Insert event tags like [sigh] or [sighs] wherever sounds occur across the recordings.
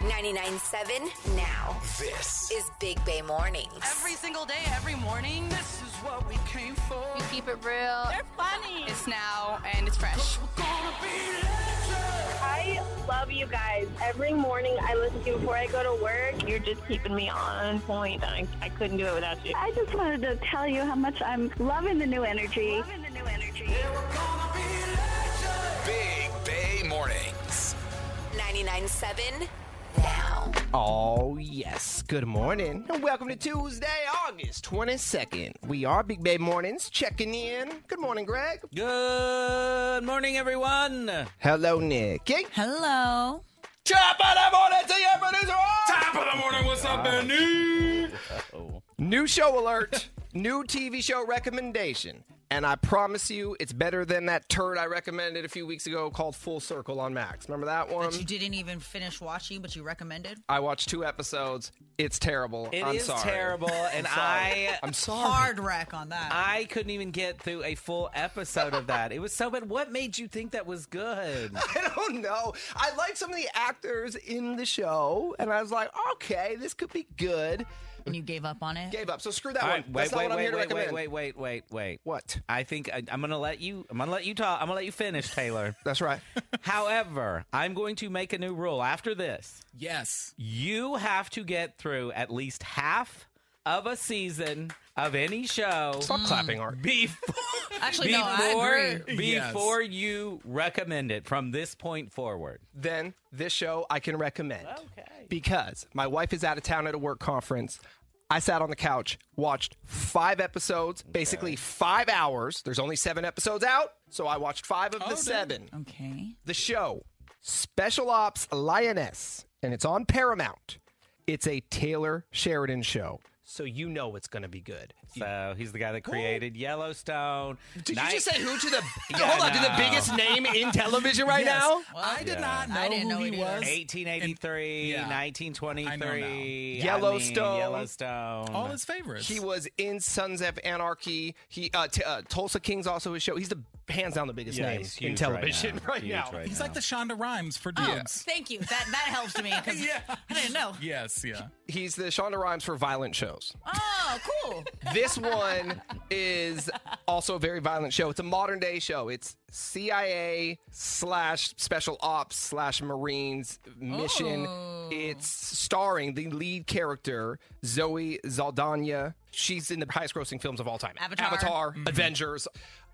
99.7 now This is Big Bay Mornings. Every single day, every morning. This is what we came for. We keep it real. They're funny. It's now and it's fresh. We're gonna be legends. I love you guys. Every morning I listen to you before I go to work. You're just keeping me on point. I, I couldn't do it without you. I just wanted to tell you how much I'm loving the new energy. Loving the new energy. Yeah, we're gonna be. Big Bay Mornings. 99.7 now. Oh, yes. Good morning. And welcome to Tuesday, August 22nd. We are Big Bay Mornings checking in. Good morning, Greg. Good morning, everyone. Hello, Nikki. Hello. Top of the morning to your producer. Top of the morning, what's up, Benny? New show alert. [laughs] New TV show recommendation. And I promise you, it's better than that turd I recommended a few weeks ago called Full Circle on Max. Remember that one? That you didn't even finish watching, but you recommended. I watched two episodes. It's terrible. It I'm is sorry. terrible, and sorry. I I'm sorry. Hard wreck on that. I couldn't even get through a full episode of that. It was so bad. What made you think that was good? [laughs] I don't know. I liked some of the actors in the show, and I was like, okay, this could be good. And you gave up on it. Gave up. So screw that All one. right, That's wait, not wait, what I'm wait, here to wait, wait, recommend. wait, wait, wait, wait. What? I think I, I'm gonna let you. I'm gonna let you talk. I'm gonna let you finish, Taylor. [laughs] That's right. [laughs] However, I'm going to make a new rule after this. Yes. You have to get through at least half of a season of any show Stop clapping, Art. before Actually, no, I before, agree. Yes. before you recommend it from this point forward. Then this show I can recommend. Okay. Because my wife is out of town at a work conference. I sat on the couch, watched five episodes, basically five hours. There's only seven episodes out, so I watched five of the seven. Okay. the show Special Ops Lioness, and it's on Paramount. It's a Taylor Sheridan show, so you know it's going to be good. So he's the guy that created Yellowstone. Did Night- you just say who to the Yeah, [laughs] hold on to the biggest name in television right Yes. now? I did not know I didn't who know he it was. 1883, Yeah. 1923. I know now. I mean, Yellowstone. Yellowstone. All his favorites. He was in Sons of Anarchy. He uh, t- uh, Tulsa King's also his show. He's the hands down the biggest Yeah, name in television [laughs] right right now. now. Right He's now. like the Shonda Rhimes for Oh, dudes. thank you. That that helps to me because [laughs] I didn't know. Yes, yeah. He's the Shonda Rhimes for violent shows. Oh, cool. This one is also a very violent show. It's a modern day show. It's CIA slash special ops slash Marines mission. Oh. It's starring the lead character, Zoe Saldana. She's in the highest grossing films of all time. Avatar. Avatar, mm-hmm. Avengers.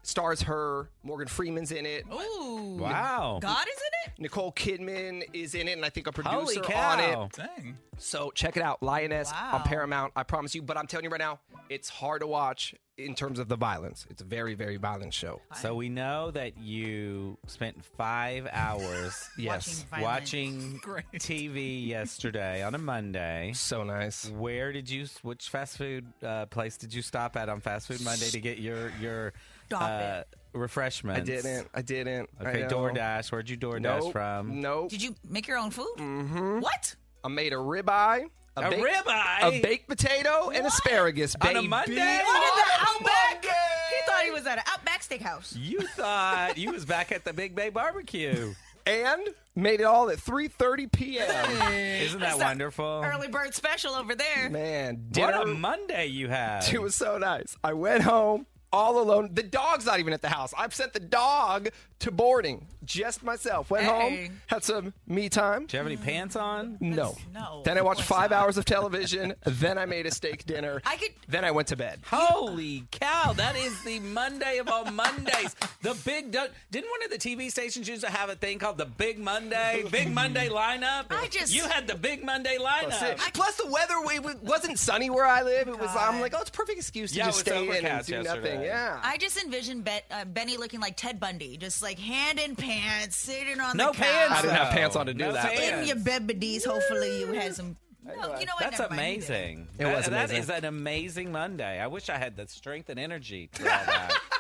Stars her. Morgan Freeman's in it. Ooh. Wow. God is in it? Nicole Kidman is in it, and I think a Holy producer cow. on it. Dang. So check it out, Lioness Wow. on Paramount. I promise you, but I'm telling you right now, it's hard to watch in terms of the violence. It's a very, very violent show. So we know that you spent five hours [laughs] Yes, Watching violence. watching [laughs] TV yesterday on a Monday. so nice. Where did you? Which fast food uh, place did you stop at on Fast Food Monday to get your your Stop uh, refreshments? I didn't. I didn't. I Okay, know. DoorDash. Where'd you DoorDash Nope. from? Nope. Did you make your own food? Mm-hmm. What? I made a ribeye, a, A baked- ribeye? a baked potato, and asparagus. On a. Monday? Look at the Outback. He thought he was at an Outback Steakhouse. You thought you was back at the Big Bay Barbecue. [laughs] and made it all at 3:30 p.m. Isn't that wonderful? Early bird special over there. Man, What a Monday you had. [laughs] It was so nice. I went home all alone. The dog's not even at the house. I've sent the dog to boarding. Just myself. Went Hey. home, had some me time. Did you have any pants on? No. no, Then I watched five not. hours of television. [laughs] then I made a steak dinner. I could- Then I went to bed. Holy cow! That is the Monday of all Mondays. The big do- didn't one of the TV stations used to have a thing called the Big Monday, Big Monday lineup? I just- you had the Big Monday lineup. That's it. Plus the weather it wa- wasn't sunny where I live. It was. I'm like, oh, it's a perfect excuse to Yeah, just stay in and do yesterday. nothing. Yeah. I just envisioned Bet, uh, Benny looking like Ted Bundy, just like hand in pants, sitting on No the couch. No pants. I didn't have pants on to do No that. pants. In your bebedies, hopefully you had some. No, you know what? That's never amazing. It That- was That amazing. is an amazing Monday. I wish I had the strength and energy for all that. [laughs]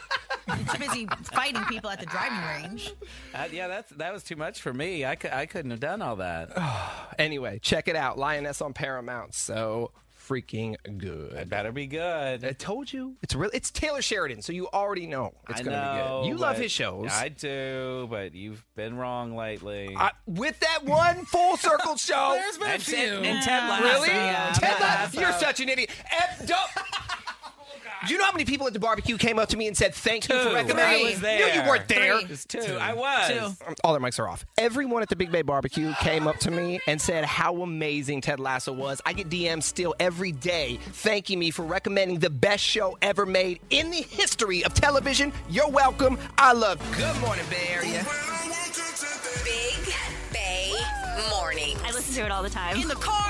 You're too busy fighting people at the driving range. Uh, yeah, that's that was too much for me. I, cou- I couldn't have done all that. [sighs] Anyway, check it out. Lioness on Paramount. So freaking good. It better be good. I told you. It's real. It's Taylor Sheridan, so you already know it's I going to be good. You love his shows. I do, but you've been wrong lately. I- with that one full circle show. [laughs] There's been a and, few. Ted, and Ted Lasso. Really? Yeah, Ted Lasso, Lasso. you're such an idiot. F- don't- Do you know how many people at the barbecue came up to me and said thank you for recommending? I was there. No, you weren't there. It was two. I was. Two. Um, all their mics are off. Everyone at the Big Bay Barbecue came up to me and said how amazing Ted Lasso was. I get DMs still every day thanking me for recommending the best show ever made in the history of television. You're welcome. I love Good Morning Bay Area. Mornings. I listen to it all the time. In the car,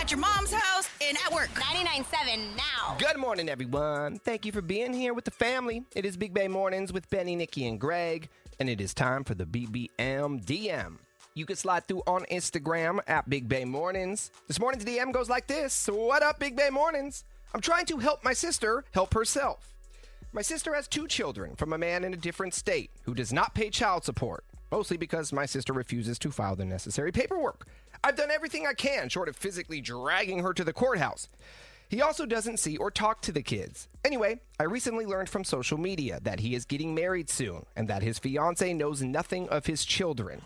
at your mom's house, and at work. 99.7 now. Good morning, everyone. Thank you for being here with the family. It is Big Bay Mornings with Benny, Nikki, and Greg, and it is time for the BBM DM. You can slide through on Instagram at Big Bay Mornings. This morning's DM goes like this What up, Big Bay Mornings? I'm trying to help my sister help herself. My sister has two children from a man in a different state who does not pay child support, mostly because my sister refuses to file the necessary paperwork. I've done everything I can, short of physically dragging her to the courthouse. He also doesn't see or talk to the kids. Anyway, I recently learned from social media that he is getting married soon and that his fiance knows nothing of his children.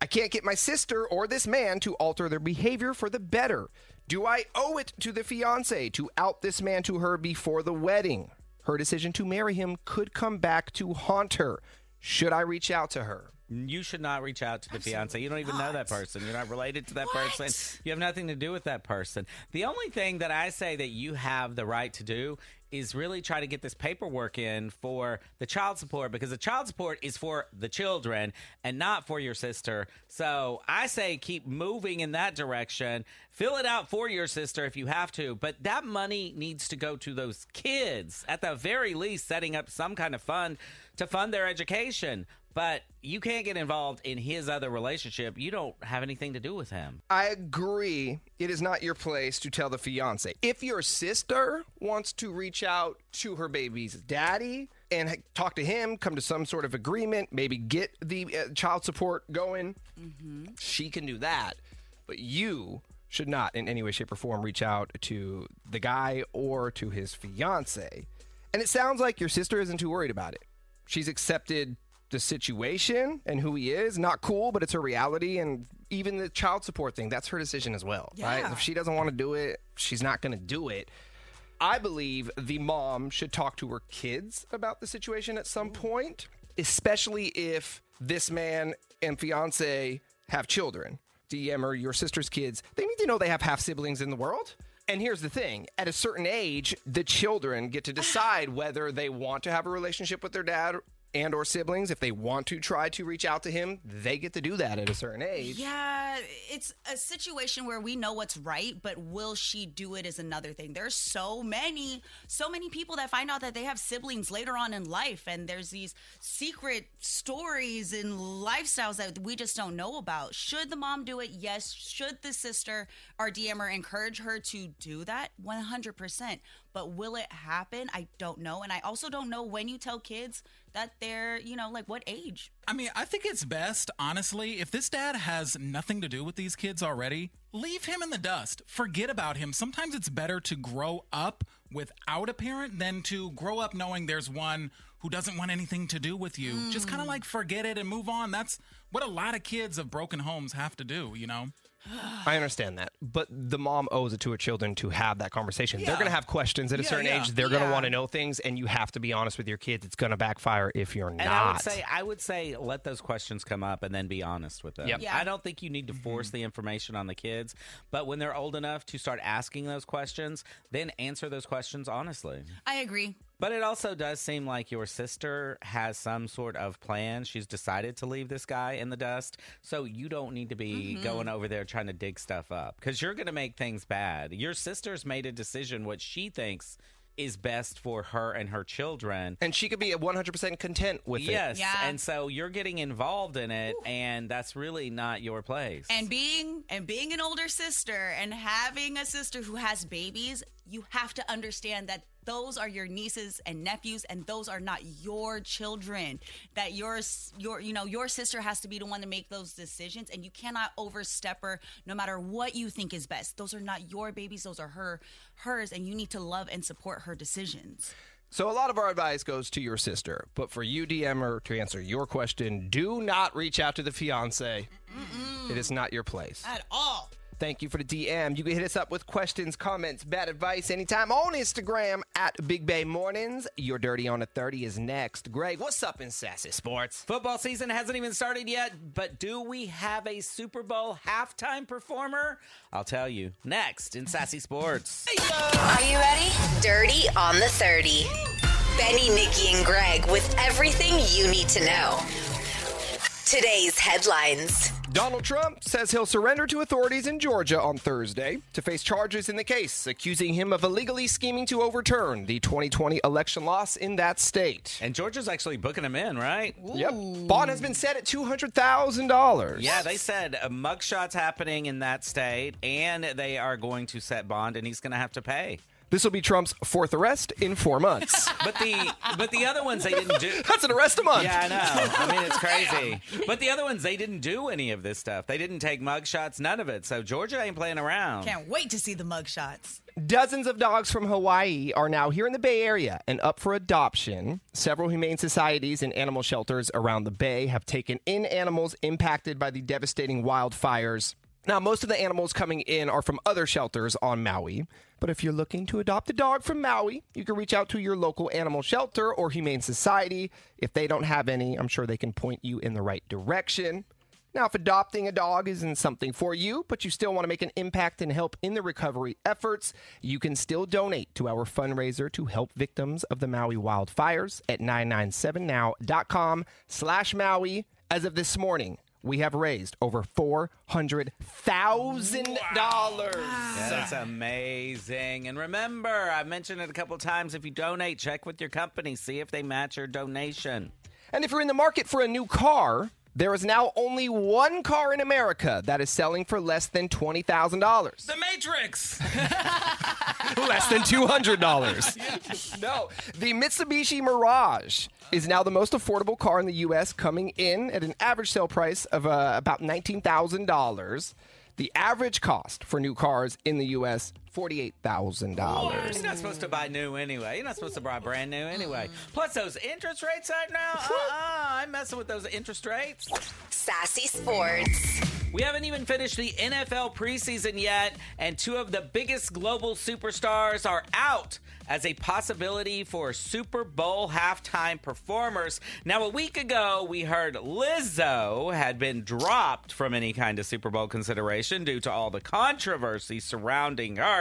I can't get my sister or this man to alter their behavior for the better. Do I owe it to the fiance to out this man to her before the wedding? Her decision to marry him could come back to haunt her. Should I reach out to her? You should not reach out to the fiance. You don't even know that person. You're not related to that person. You have nothing to do with that person. The only thing that I say that you have the right to do is really try to get this paperwork in for the child support because the child support is for the children and not for your sister. So I say keep moving in that direction. Fill it out for your sister if you have to, but that money needs to go to those kids at the very least, setting up some kind of fund to fund their education. But you can't get involved in his other relationship. You don't have anything to do with him. I agree. It is not your place to tell the fiance. If your sister wants to reach out to her baby's daddy and talk to him, come to some sort of agreement, maybe get the uh, child support going, she can do that. But you should not, in any way, shape, or form, reach out to the guy or to his fiance. And it sounds like your sister isn't too worried about it. She's accepted the situation and who he is. Not cool, but it's her reality. And even the child support thing, that's her decision as well. Right? If she doesn't want to do it, she's not going to do it. I believe the mom should talk to her kids about the situation at some point, especially if this man and fiance have children. DM or your sister's kids, they need to know they have half siblings in the world. And here's the thing at a certain age, the children get to [sighs] decide whether they want to have a relationship with their dad and or siblings if they want to try to reach out to him they get to do that at a certain age Yeah, it's a situation where we know what's right, but will she do it is another thing. There's so many, so many people that find out that they have siblings later on in life, and there's these secret stories and lifestyles that we just don't know about. Should the mom do it? Yes. Should the sister or DMer encourage her to do that? 100%. But will it happen? I don't know. And I also don't know when you tell kids that they're, you know, like what age. I mean, I think it's best, honestly, if this dad has nothing to do with these kids already, leave him in the dust. Forget about him. Sometimes it's better to grow up without a parent than to grow up knowing there's one who doesn't want anything to do with you. Just hmm. kind of like forget it and move on. That's what a lot of kids of broken homes have to do, you know? I understand that, but the mom owes it to her children to have that conversation. They're going to have questions at a Yeah, certain yeah. age. They're going to want to know things, and you have to be honest with your kids. It's going to backfire if you're not. I would say, I would say, let those questions come up and then be honest with them. Yep. Yeah. I don't think you need to force mm-hmm. the information on the kids, but when they're old enough to start asking those questions, then answer those questions honestly. I agree. But it also does seem like your sister has some sort of plan. She's decided to leave this guy in the dust. So you don't need to be mm-hmm. going over there trying to dig stuff up because you're going to make things bad. Your sister's made a decision what she thinks is best for her and her children. and she could be 100% content with it. Yes. Yeah. And so you're getting involved in it, and that's really not your place. And being and being an older sister and having a sister who has babies, you have to understand that those are your nieces and nephews and those are not your children. That your your you know your sister has to be the one to make those decisions and you cannot overstep her no matter what you think is best. Those are not your babies those are her hers and you need to love and support her decisions. So a lot of our advice goes to your sister, but for you, DMer, to answer your question, do not reach out to the fiance. It is not your place. at all Thank you for the DM. You can hit us up with questions, comments, bad advice anytime on Instagram at Big Bay Mornings. Your Dirty on a 30 is next. Greg, what's up in Sassy Sports? Football season hasn't even started yet, but do we have a Super Bowl halftime performer? I'll tell you next in Sassy Sports. [laughs] Are you ready? Dirty on the 30. Benny, Nikki, and Greg with everything you need to know. Today's headlines. Donald Trump says he'll surrender to authorities in Georgia on Thursday to face charges in the case, accusing him of illegally scheming to overturn the 2020 election loss in that state. And Georgia's actually booking him in, right? Yep. Bond has been set at $200,000. Yeah, they said a mugshot's happening in that state, and they are going to set bond, and he's going to have to pay. This will be Trump's fourth arrest in four months. [laughs] But the but the other ones they didn't do. [laughs] That's an arrest a month. Yeah, I know. I mean, it's [laughs] crazy. But the other ones they didn't do any of this stuff. They didn't take mugshots, none of it. So Georgia ain't playing around. can't wait to see the mugshots Dozens of dogs from Hawaii are now here in the Bay Area and up for adoption. Several humane societies and animal shelters around the Bay have taken in animals impacted by the devastating wildfires. Now, most of the animals coming in are from other shelters on Maui. But if you're looking to adopt a dog from Maui, you can reach out to your local animal shelter or humane society. If they don't have any, I'm sure they can point you in the right direction. Now, if adopting a dog isn't something for you, but you still want to make an impact and help in the recovery efforts, you can still donate to our fundraiser to help victims of the Maui wildfires at 997now.com slash Maui. As of this morning, we have raised over $400,000. That's amazing. And remember, I mentioned it a couple times. If you donate, check with your company, see if they match your donation. And if you're in the market for a new car, there is now only one car in America that is selling for less than $20,000. The Matrix. [laughs] less than $200. [laughs] no, the Mitsubishi Mirage is now the most affordable car in the U.S., coming in at an average sale price of uh, about $19,000. The average cost for new cars in the U.S., $48,000. You're not supposed to buy new anyway. You're not supposed to buy brand new anyway. Mm-hmm. Plus, those interest rates right now, uh-uh, I'm messing with those interest rates. Sassy Sports. We haven't even finished the NFL preseason yet, and two of the biggest global superstars are out as a possibility for Super Bowl halftime performers. Now, a week ago, we heard Lizzo had been dropped from any kind of Super Bowl consideration due to all the controversy surrounding her.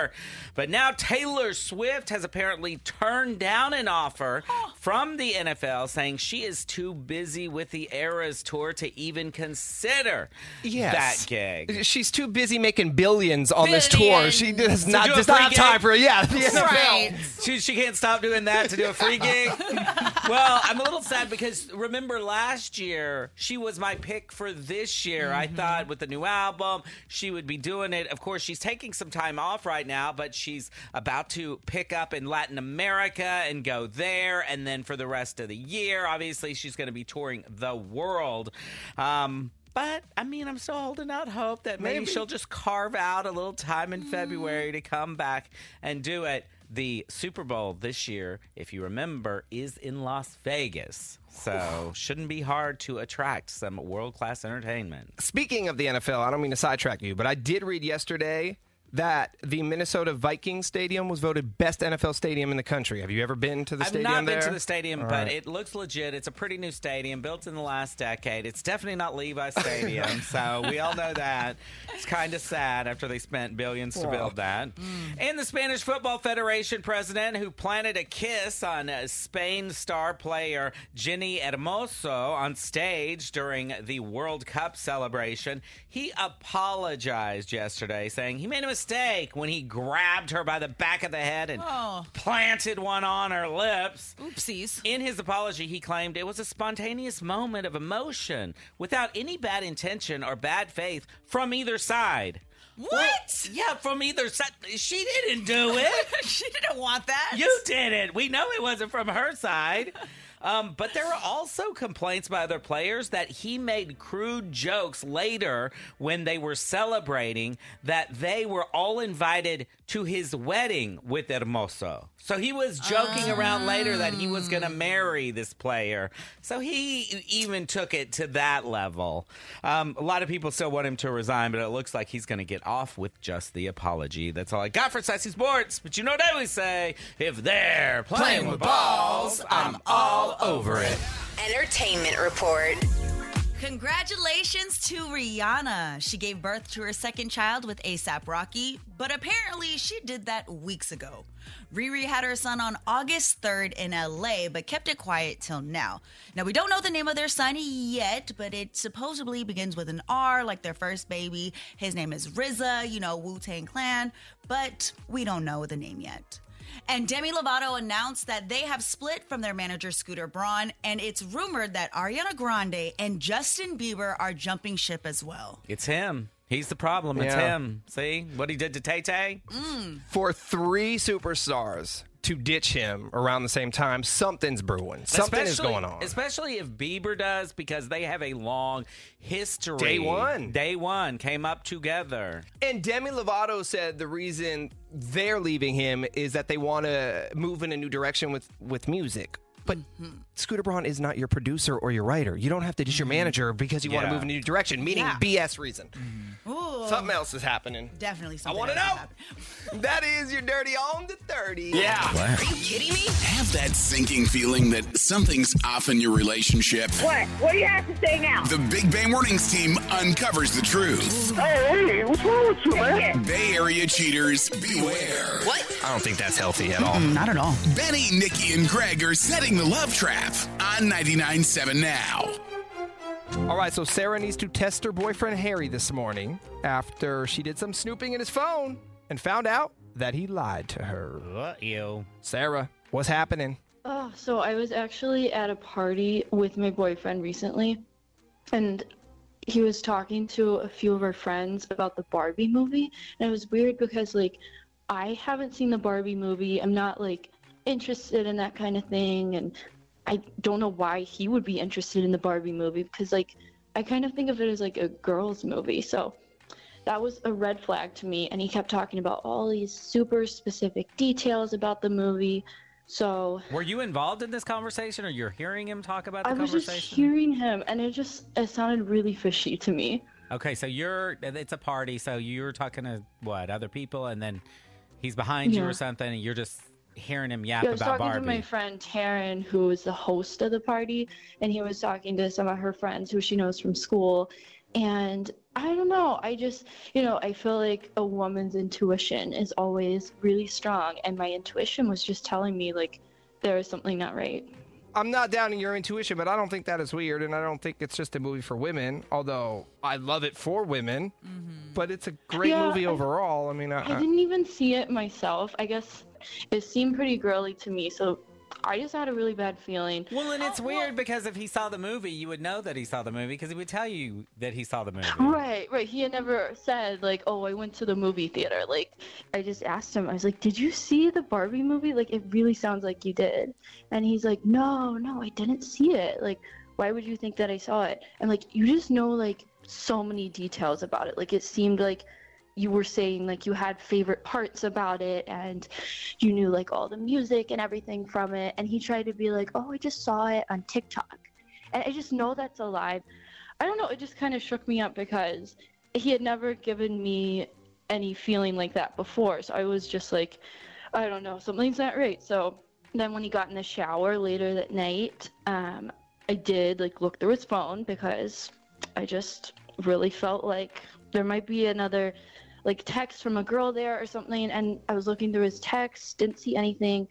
But now Taylor Swift has apparently turned down an offer [gasps] from the NFL saying she is too busy with the Eras tour to even consider Yes. that gig. She's too busy making billions on this tour. She does not do does not have time for yeah, the NFL. right She, she can't stop doing that to do a free gig. [laughs] well, I'm a little sad because remember last year she was my pick for this year. I mm-hmm. thought with the new album she would be doing it. Of course, she's taking some time off right now, but she's about to pick up in Latin America and go there, and then for the rest of the year, obviously she's going to be touring the world. Um, but I mean, I'm still holding out hope that maybe, Maybe. she'll just carve out a little time in February to come back and do it. The Super Bowl this year, if you remember, is in Las Vegas. So shouldn't be hard to attract some world class entertainment. Speaking of the NFL, I don't mean to sidetrack you, but I did read yesterday that the Minnesota Vikings Stadium was voted best NFL stadium in the country. Have you ever been to the stadium? I've stadium not there? been to the stadium, All but right. it looks legit. It's a pretty new stadium, built in the last decade. It's definitely not Levi [laughs] Stadium, so we all know that. It's kind of sad after they spent billions to build that. And the Spanish Football Federation president, who planted a kiss on uh, Spain star player Jenni Hermoso on stage during the World Cup celebration, he apologized yesterday, saying he made a mistake mistake when he grabbed her by the back of the head and Oh. planted one on her lips. Oopsies. In his apology, he claimed it was a spontaneous moment of emotion without any bad intention or bad faith from either side. What? Yeah, from either side. She didn't do it. [laughs] she didn't want that. You did it. We know it wasn't from her side. [laughs] Um, but there are also complaints by other players that he made crude jokes later when they were celebrating that they were all invited to his wedding with Hermoso. So he was joking around later that he was going to marry this player. So he even took it to that level. Um, a lot of people still want him to resign, but it looks like he's going to get off with just the apology. That's all I got for Sassy Sports. But you know what I always say? If they're playing with balls, I'm all over it. Entertainment Report. Congratulations to Rihanna. She gave birth to her second child with ASAP Rocky, but apparently she did that weeks ago. Riri had her son on August 3rd in LA, but kept it quiet till now. Now, we don't know the name of their son yet, but it supposedly begins with an R, like their first baby. His name is RZA, you know, Wu Tang Clan, but we don't know the name yet. And Demi Lovato announced that they have split from their manager Scooter Braun, and it's rumored that Ariana Grande and Justin Bieber are jumping ship as well. It's him. He's the problem. It's Yeah. him. See what he did to Tay Tay? Mm. For three superstars to ditch him around the same time, something's brewing. Something is going on. Especially if Bieber does, because they have a long history. Day one. Day one came up together. And Demi Lovato said the reason they're leaving him is that they want to move in a new direction with, with music. But mm-hmm. Scooter Braun is not your producer or your writer. You don't have to dish your mm-hmm. manager because you want to move in a new direction, meaning Yeah. BS reason. Mm-hmm. Ooh, Something else is happening. definitely something. I wanna know. That is your dirty on the 30. Yeah. Are you kidding me? Have that sinking feeling that something's off in your relationship. What? What do you have to say now? The Big Bay Mornings team uncovers the truth. Oh, hey, what's wrong with you, man? Bay Area cheaters, beware. What? I don't think that's healthy at all. Not at all. Benny, Nikki, and Greg are setting the love trap on 99.7 now. All right, so Sarah needs to test her boyfriend Harry this morning after she did some snooping in his phone and found out that he lied to her. What you? Sarah, what's happening? Oh, so I was actually at a party with my boyfriend recently, and he was talking to a few of our friends about the Barbie movie, and it was weird because like I haven't seen the Barbie movie. I'm not like interested in that kind of thing, and I don't know why he would be interested in the Barbie movie because like I kind of think of it as like a girls' movie, so that was a red flag to me. And he kept talking about all these super specific details about the movie. So Were you involved in this conversation, or you're hearing him talk about the I was just hearing him, and it just it sounded really fishy to me. Okay, so you're it's a party, so you're talking to what other people, and then he's behind you Yeah. or something, and you're just hearing him yap Yeah, I was about talking Barbie. to my friend Taryn, who was the host of the party, and he was talking to some of her friends who she knows from school. And I don't know, I just, you know, I feel like a woman's intuition is always really strong, and my intuition was just telling me, like, there is something not right. I'm not down in your intuition, but I don't think that is weird, and I don't think it's just a movie for women. Although I love it for women, mm-hmm. but it's a great Yeah, movie I- overall. I mean, I, I didn't even see it myself. I guess it seemed pretty girly to me, so I just had a really bad feeling. well, and it's oh, weird because if he saw the movie, you would know that he saw the movie because he would tell you that he saw the movie. Right, right. He had never said like, "Oh, I went to the movie theater." Like, I just asked him. I was like, "Did you see the Barbie movie?" Like, it really sounds like you did. And he's like, "No, no, I didn't see it." Like, why would you think that I saw it? And like, you just know like so many details about it. Like, it seemed like you were saying like you had favorite parts about it and you knew like all the music and everything from it and he tried to be like oh i just saw it on tiktok and i just know that's a lie I don't know. It just kind of shook me up because he had never given me any feeling like that before. So I was just like, I don't know, something's not right. So then when he got in the shower later that night, um, I did like look through his phone because I just really felt like there might be another like text from a girl there or something. And I was looking through his text, didn't see anything.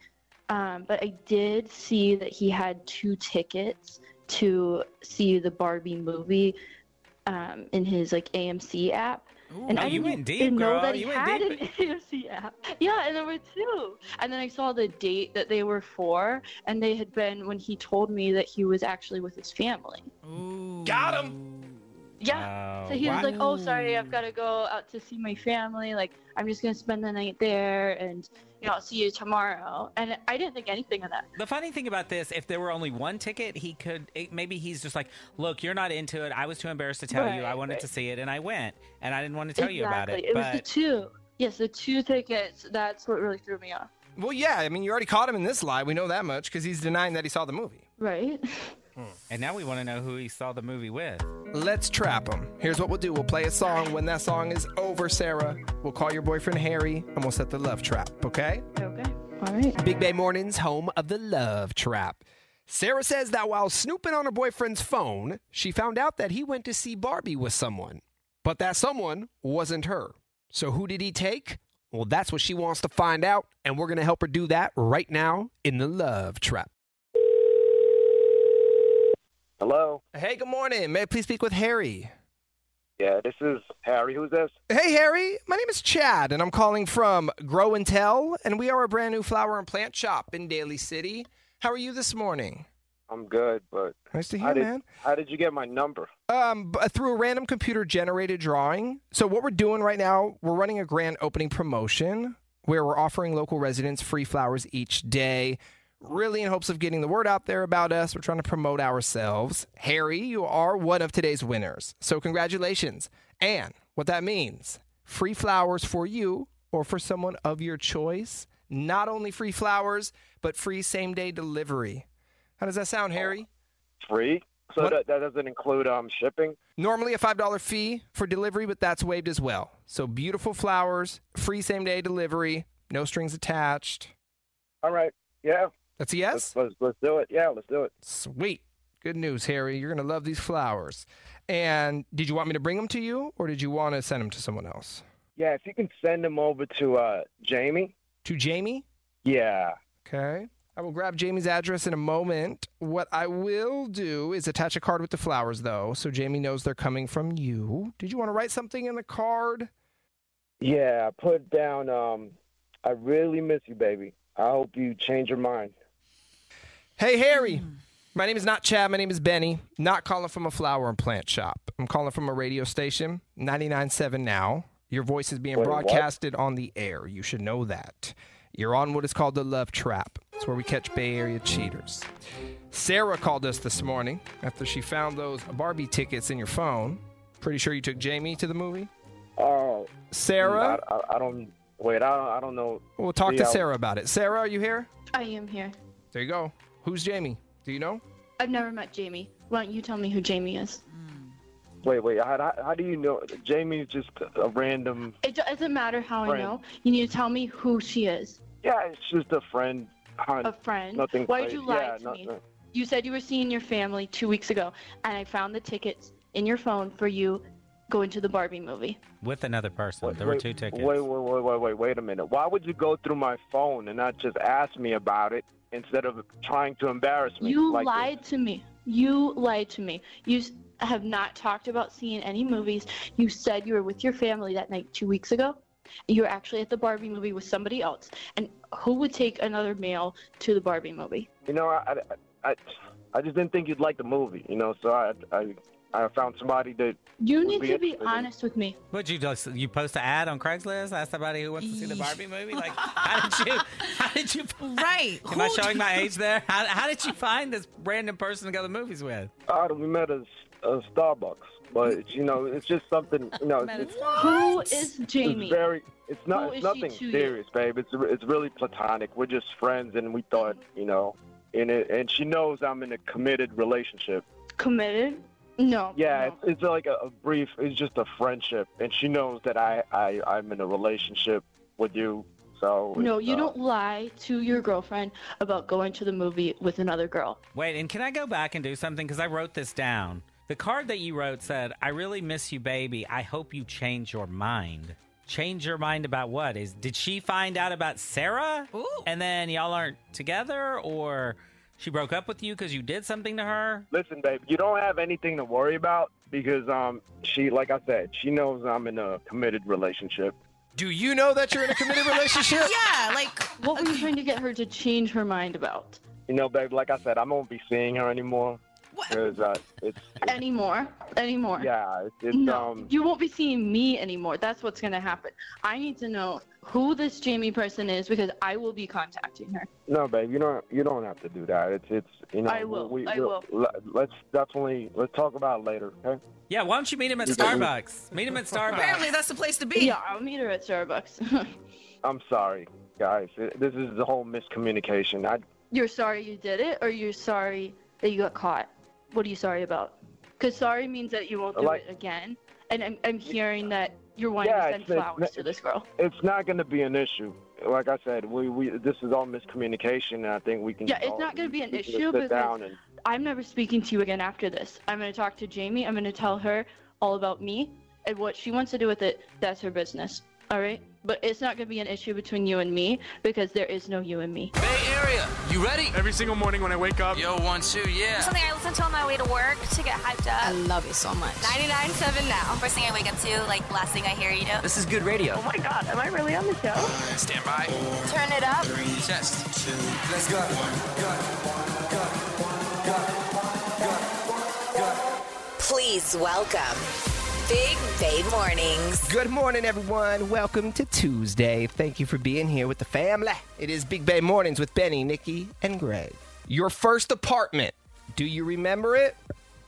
Um, but I did see that he had two tickets to see the Barbie movie um, in his like AMC app. and Oh, I you didn't, went deep, didn't know girl. that he You went had deep. an [laughs] AMC app. Yeah, and there were two. And then I saw the date that they were for, and they had been when he told me that he was actually with his family. Ooh. Got him. Yeah. So he was wow. like, "Oh, sorry, I've got to go out to see my family. Like, I'm just gonna spend the night there, and you know, I'll see you tomorrow." And I didn't think anything of that. The funny thing about this, if there were only one ticket, he could it, maybe he's just like, "Look, you're not into it. I was too embarrassed to tell you. I wanted right. to see it, and I went, and I didn't want to tell you about it." Exactly. It was the two. Yes, the two tickets. That's what really threw me off. Well, yeah. I mean, you already caught him in this lie. We know that much because he's denying that he saw the movie. Right. [laughs] Hmm. and now we want to know who he saw the movie with. Let's trap him. Here's what we'll do. We'll play a song. When that song is over, Sarah, we'll call your boyfriend Harry and we'll set the love trap, okay? Okay. All right. Big Bay Mornings, home of the love trap. Sarah says that while snooping on her boyfriend's phone, she found out that he went to see Barbie with someone. But that someone wasn't her. So who did he take? Well, that's what she wants to find out, and we're going to help her do that right now in the love trap. Hello. Hey, good morning. May I please speak with Harry? Yeah, this is Harry. Who's this? Hey, Harry. My name is Chad, and I'm calling from Grow and Tell, and we are a brand new flower and plant shop in Daly City. How are you this morning? I'm good, but Nice to how hear, did, man. How did you get my number? Um, through a random computer generated drawing. So what we're doing right now, we're running a grand opening promotion where we're offering local residents free flowers each day. Really in hopes of getting the word out there about us. We're trying to promote ourselves. Harry, you are one of today's winners. So congratulations. And what that means, free flowers for you or for someone of your choice. Not only free flowers, but free same day delivery. How does that sound, Harry? Free? So that, that doesn't include um shipping? Normally a $5 fee for delivery, but that's waived as well. So beautiful flowers, free same day delivery, no strings attached. All right. Yeah. That's a yes? Let's, let's, let's do it. Yeah, let's do it. Sweet. Good news, Harry. You're going to love these flowers. And did you want me to bring them to you or did you want to send them to someone else? Yeah, if you can send them over to uh Jamie. To Jamie? Yeah. Okay. I will grab Jamie's address in a moment. What I will do is attach a card with the flowers, though, so Jamie knows they're coming from you. Did you want to write something in the card? Yeah, put down um I really miss you, baby. I hope you change your mind. Hey, Harry. My name is not Chad. My name is Benny. Not calling from a flower and plant shop. I'm calling from a radio station, 99.7 now. Your voice is being Wait, what? broadcasted on the air. You should know that. You're on what is called the Love Trap. It's where we catch Bay Area cheaters. Sarah called us this morning after she found those Barbie tickets in your phone. Pretty sure you took Jamie to the movie? Oh, Sarah? I, I, I don't wait. I don't, I don't know. We'll talk to See, I- Sarah about it. Sarah, are you here? I am here. There you go. Who's Jamie? Do you know? I've never met Jamie. Why don't you tell me who Jamie is? Mm. Wait, wait. How, how, how do you know? Jamie's just a random. It doesn't matter how I know. You need to tell me who she is. Yeah, it's just a friend. Hon. A friend. Nothing. Why did you lie yeah, to me? You said you were seeing your family two weeks ago, and I found the tickets in your phone for you going to the Barbie movie. With another person. there were two tickets. Wait, wait, wait, wait, wait, wait a minute. Why would you go through my phone and not just ask me about it instead of trying to embarrass me? You like this? lied to me. You lied to me. You have not talked about seeing any movies. You said you were with your family that night two weeks ago. You were actually at the Barbie movie with somebody else. And who would take another male to the Barbie movie? You know, I, I, I, I just didn't think you'd like the movie. You know, so I, I, I found somebody that. You need be to be interested in- honest with me. Would you just you post an ad on Craigslist? Ask somebody who wants to see the Barbie movie. Like, how did you? How did you? [laughs] Right. Am I showing my [laughs] age there? How, how did you find this random person to go to the movies with? Uh, we met at a Starbucks, but you know, it's just something. You know, it's, Who is Jamie? It's very. It's not. is It's nothing to you? serious, babe. It's it's really platonic. We're just friends, and we thought, you know, in it. And she knows I'm in a committed relationship. Committed? No. Yeah, no. it's, it's like a, a brief. It's just a friendship, and she knows that I I I'm in a relationship with you. So No, you uh, don't lie to your girlfriend about going to the movie with another girl. Wait, and can I go back and do something? Because I wrote this down. The card that you wrote said, "I really miss you, baby. I hope you change your mind." Change your mind about what? Is did she find out about Sarah? And then y'all aren't together, or She broke up with you because you did something to her? Listen, babe, you don't have anything to worry about because um she, like I said, she knows I'm in a committed relationship. Do you know that you're in a committed [laughs] relationship? yeah, like What were you trying to get her to change her mind about? You know, babe, like I said, I won't be seeing her anymore because uh, it's Anymore? Anymore? yeah, it's, it's no, um you won't be seeing me anymore. That's what's gonna happen. I need to know who this Jamie person is because I will be contacting her. no, babe, you don't you don't have to do that. It's it's you know I will, We, I we'll- will. Let's definitely let's talk about it later, okay? Yeah, why don't you meet him at Starbucks? Meet him at Starbucks. Apparently, that's the place to be. Yeah, I'll meet her at Starbucks. [laughs] I'm sorry, guys. This is the whole miscommunication. I you're sorry you did it, or you're sorry that you got caught? What are you sorry about? Because sorry means that you won't do Like- it again. And I'm, I'm hearing that you're wanting Yeah, to send it's- it's- flowers to this girl. it's not going to be an issue. Like I said, we, we this is all miscommunication, and I think we can. Yeah, it's not going to be an we can just issue because and I'm never speaking to you again after this. I'm going to talk to Jamie. I'm going to tell her all about me and what she wants to do with it. That's her business. All right? But it's not going to be an issue between you and me because there is no you and me. Bay Area, you ready? Every single morning when I wake up. Yo, one, two, yeah. Something I listen to on my way to work to get hyped up. I love it so much. 99.7 now. First thing I wake up to, like last thing I hear, you know. This is good radio. Oh my god, am I really on the show? Stand by. Turn it up. Test. Let's go. Please welcome Big Bay Mornings. Good morning, everyone. Welcome to Tuesday. Thank you for being here with the family. It is Big Bay Mornings with Benny, Nikki, and Greg. Your first apartment. Do you remember it?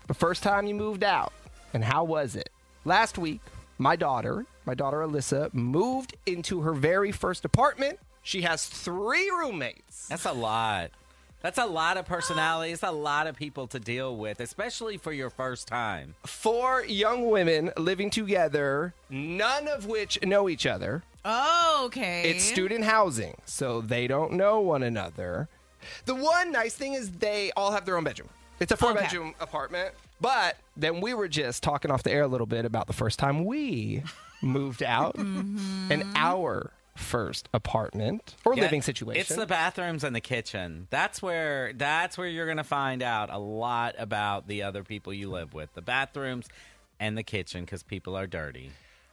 The first time you moved out. And how was it? Last week, my daughter, my daughter Alyssa, moved into her very first apartment. She has three roommates. That's a lot. That's a lot of personality. It's a lot of people to deal with, especially for your first time. Four young women living together, none of which know each other. Oh, okay. It's student housing, so they don't know one another. The one nice thing is they all have their own bedroom. It's a four Okay. bedroom apartment. But then we were just talking off the air a little bit about the first time we [laughs] moved out an mm-hmm. our first apartment or Yeah, living situation. It's the bathrooms and the kitchen. That's where that's where you're going to find out a lot about the other people you live with. The bathrooms and the kitchen cuz people are dirty.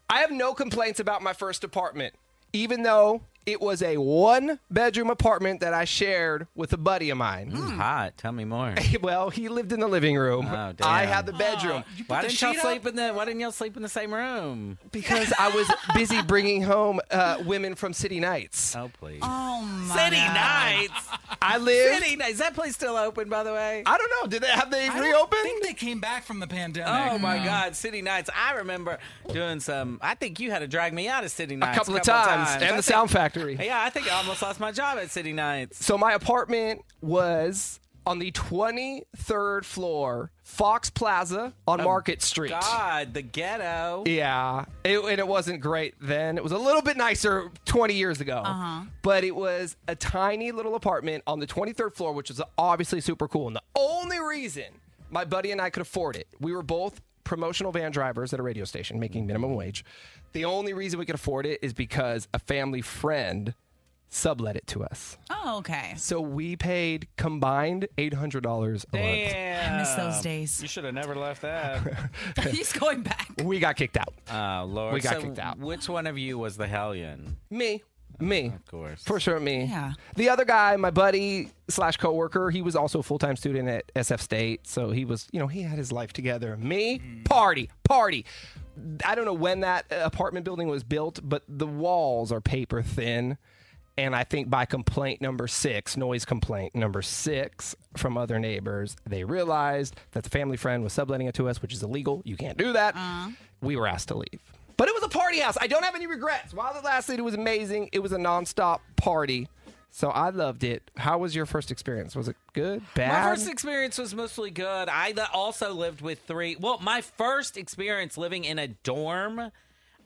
I have no complaints about my first apartment, even though it was a one bedroom apartment that I shared with a buddy of mine. Hot. Tell me more. [laughs] well, he lived in the living room. Oh, damn. I had the bedroom. Why the didn't y'all sheet up? sleep in the Why didn't y'all sleep in the same room? Because I was [laughs] busy bringing home uh, women from City Nights. Oh please. Oh my City God. Nights. I live. City Nights. Is that place still open, by the way? I don't know. Did they have they reopened? I think they came back from the pandemic. Oh my No. God, City Nights! I remember doing some. I think you had to drag me out of City Nights a Nights couple of times, I and the think- Sound Factory. [laughs] Yeah, I think I almost lost my job at City Nights. So my apartment was on the 23rd floor, Fox Plaza on Market Street. God, the ghetto. Yeah, it, and it wasn't great then. It was a little bit nicer 20 years ago. Uh-huh. But it was a tiny little apartment on the 23rd floor, which was obviously super cool. And the only reason my buddy and I could afford it, we were both promotional van drivers at a radio station making mm-hmm. minimum wage. The only reason we could afford it is because a family friend sublet it to us. Oh, okay. So we paid combined $800 a month. I miss those days. You should have never left that. [laughs] [laughs] He's going back. We got kicked out. oh Lord. We got So kicked out. Which one of you was the hellion? Me. Me. Of course. For sure, me. Yeah. The other guy, my buddy slash coworker, he was also a full time student at SF State, so he was, you know, he had his life together. Me, party, party. I don't know when that uh, apartment building was built, but the walls are paper thin. And I think by complaint number six, noise complaint number six from other neighbors, they realized that the family friend was subletting it to us, which is illegal. You can't do that. We were asked to leave. But it was a party house. I don't have any regrets. While it lasted, it was amazing. It was a nonstop party. So I loved it. How was your first experience? Was it good? Bad? My first experience was mostly good. I also lived with three. Well, my first experience living in a dorm,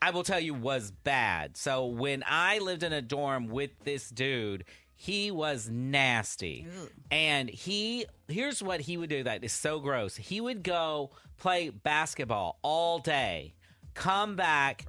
I will tell you, was bad. So when I lived in a dorm with this dude, he was nasty. And he, here's what he would do that is so gross. He would go play basketball all day, come back,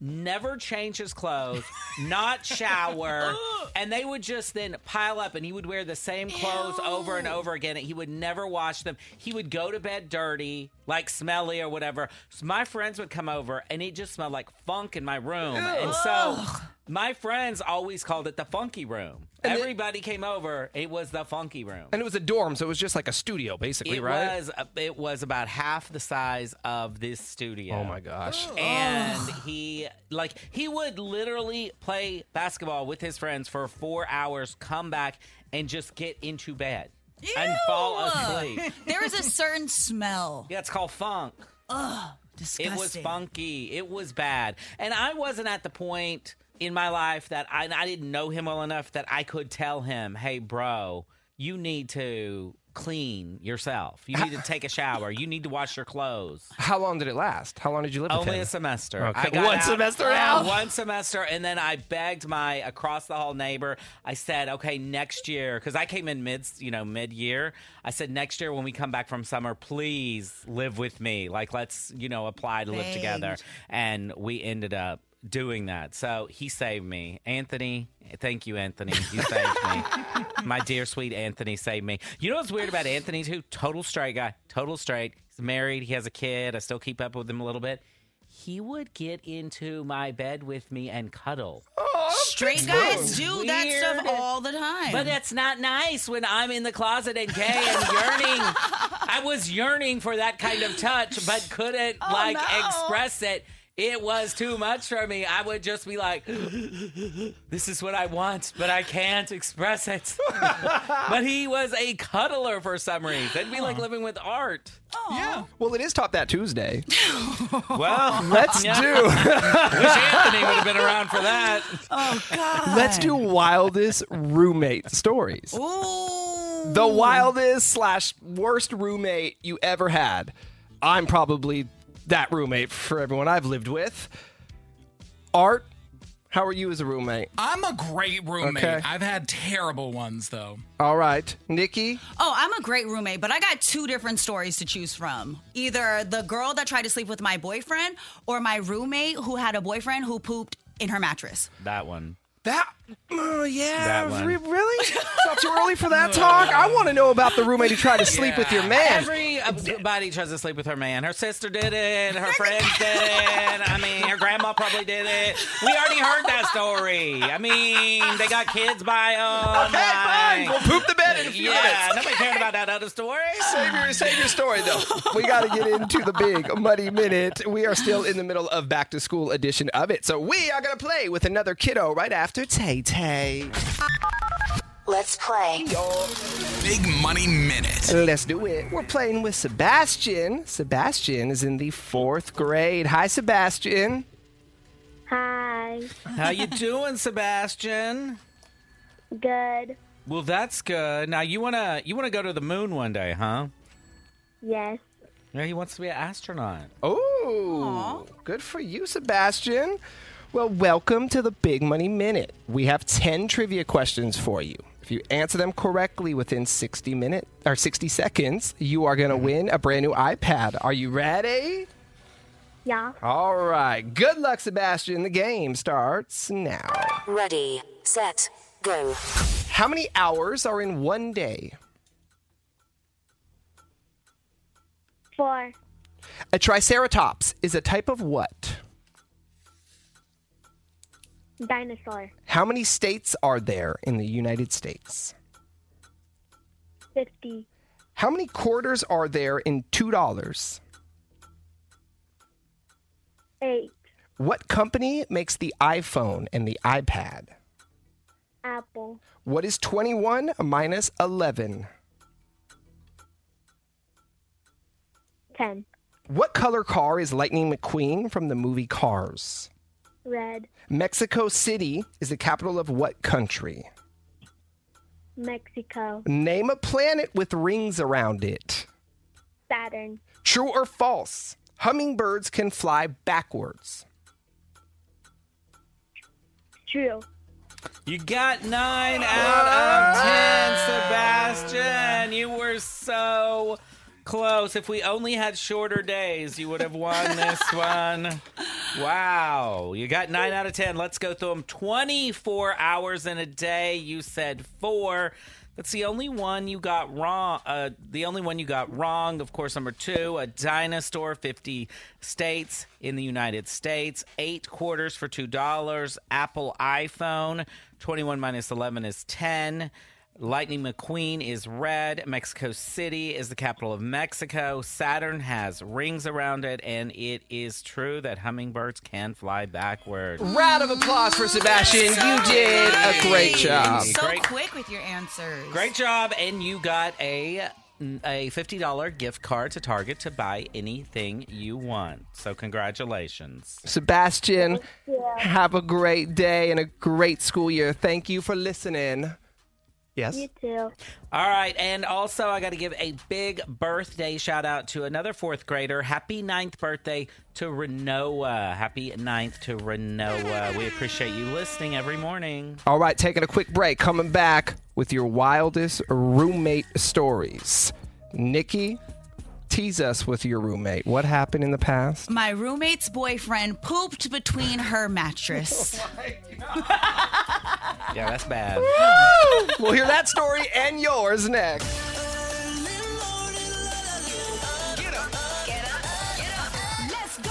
never change his clothes, [laughs] not shower, [laughs] and they would just then pile up, and he would wear the same clothes over and over again. And he would never wash them. He would go to bed dirty, like smelly or whatever. So my friends would come over, and it just smelled like funk in my room. And so my friends always called it the funky room. Everybody came over. It was the funky room. And it was a dorm, so it was just like a studio, basically, It right? was uh, it was about half the size of this studio. Oh my gosh. And he like he would literally play basketball with his friends for 4 hours, come back and just get into bed and fall asleep. [laughs] There is a certain smell. Yeah, it's called funk. Ugh, disgusting. It was funky. It was bad. And I wasn't at the point in my life that I, I didn't know him well enough that I could tell him, hey, bro, you need to clean yourself. You need to take a shower. You need to wash your clothes. [laughs] How long did it last? How long did you live with Only him? a semester. Okay. I got One out- semester uh. One semester, and then I begged my across the hall neighbor. I said, "Okay, next year," because I came in mid, you know, mid year. I said, "Next year when we come back from summer, please live with me. Like, let's you know apply to live Begged. together." And we ended up doing that. So he saved me, Anthony. Thank you, Anthony. You saved me. [laughs] My dear sweet Anthony saved me. You know what's weird about Anthony too? Total straight guy. Total straight. He's married. He has a kid. I still keep up with him a little bit. He would get into my bed with me and cuddle. Oh, Straight guys do that stuff all the time. But that's not nice when I'm in the closet and gay and yearning. [laughs] I was yearning for that kind of touch, but couldn't Oh, like no. express it. It was too much for me. I would just be like, "This is what I want, but I can't express it." [laughs] but he was a cuddler for some reason. It'd be like living with art. Yeah. Well, it is Top That Tuesday. [laughs] Well, [laughs] Let's yeah. do. Wish Anthony would have been around for that. oh God. Let's do wildest roommate stories. Ooh. The wildest slash worst roommate you ever had. I'm probably that roommate for everyone I've lived with. Art, how are you as a roommate? I'm a great roommate. Okay. I've had terrible ones though. All right, Nikki. Oh, I'm a great roommate, but I got two different stories to choose from. Either the girl that tried to sleep with my boyfriend or my roommate who had a boyfriend who pooped in her mattress. That one. That, uh, yeah, That one. re- really? [laughs] It's not too early for that talk. I want to know about the roommate who tried to sleep with your man. Everybody tries to sleep with her man. Her sister did it. Her friends did it. I mean, her grandma probably did it. We already heard that story. I mean, they got kids by them. Okay, fine. We'll poop the bed in a few yeah, minutes. [laughs] nobody cared about that other story. Save your, save your story, though. We got to get into the Big Money Minute. We are still in the middle of back to school edition of it. So we are going to play with another kiddo right after Tay Tay. Let's play. Big Money Minute. Let's do it. We're playing with Sebastian. Sebastian is in the fourth grade. Hi, Sebastian. Hi. How you doing, Sebastian? Good. Well, that's good. Now you wanna you wanna go to the moon one day, huh? Yes. Yeah, he wants to be an astronaut. Oh, good for you, Sebastian. Well, welcome to the Big Money Minute. We have 10 trivia questions for you. If you answer them correctly within 60 minutes or 60 seconds, you are going to mm-hmm. win a brand new iPad. Are you ready? Yeah. All right. Good luck, Sebastian. The game starts now. Ready, set, go. How many hours are in one day? Four. A triceratops is a type of what? Dinosaur. How many states are there in the United States? Fifty. How many quarters are there in $2? Eight. What company makes the iPhone and the iPad? Apple. What is 21 minus 11? Ten. What color car is Lightning McQueen from the movie Cars? Red. Mexico City is the capital of what country? Mexico. Name a planet with rings around it. Saturn. True or false? Hummingbirds can fly backwards. True. You got nine out of ten, Sebastian. You were so Close. If we only had shorter days, you would have won this [laughs] one. Wow. You got nine out of 10. Let's go through them. 24 hours in a day. You said four. That's the only one you got wrong. Uh, the only one you got wrong, of course, number two, a dinosaur, 50 states in the United States, eight quarters for $2. Apple iPhone, 21 minus 11 is 10. Lightning McQueen is red. Mexico City is the capital of Mexico. Saturn has rings around it, and it is true that hummingbirds can fly backward. Round of applause for Sebastian. You did a great job. So Great. quick with your answers. Great job, and you got a a fifty dollar gift card to Target to buy anything you want. So congratulations. Sebastian, have a great day and a great school year. Thank you for listening. Yes. You too. All right, and also I got to give a big birthday shout out to another fourth grader. Happy ninth birthday to Renoa. Happy ninth to Renoa. We appreciate you listening every morning. All right, taking a quick break. Coming back with your wildest roommate stories. Nikki, tease us with your roommate. What happened in the past? My roommate's boyfriend pooped between her mattress. [laughs] Oh [laughs] yeah, that's bad. we'll hear that story and yours next. Let's go.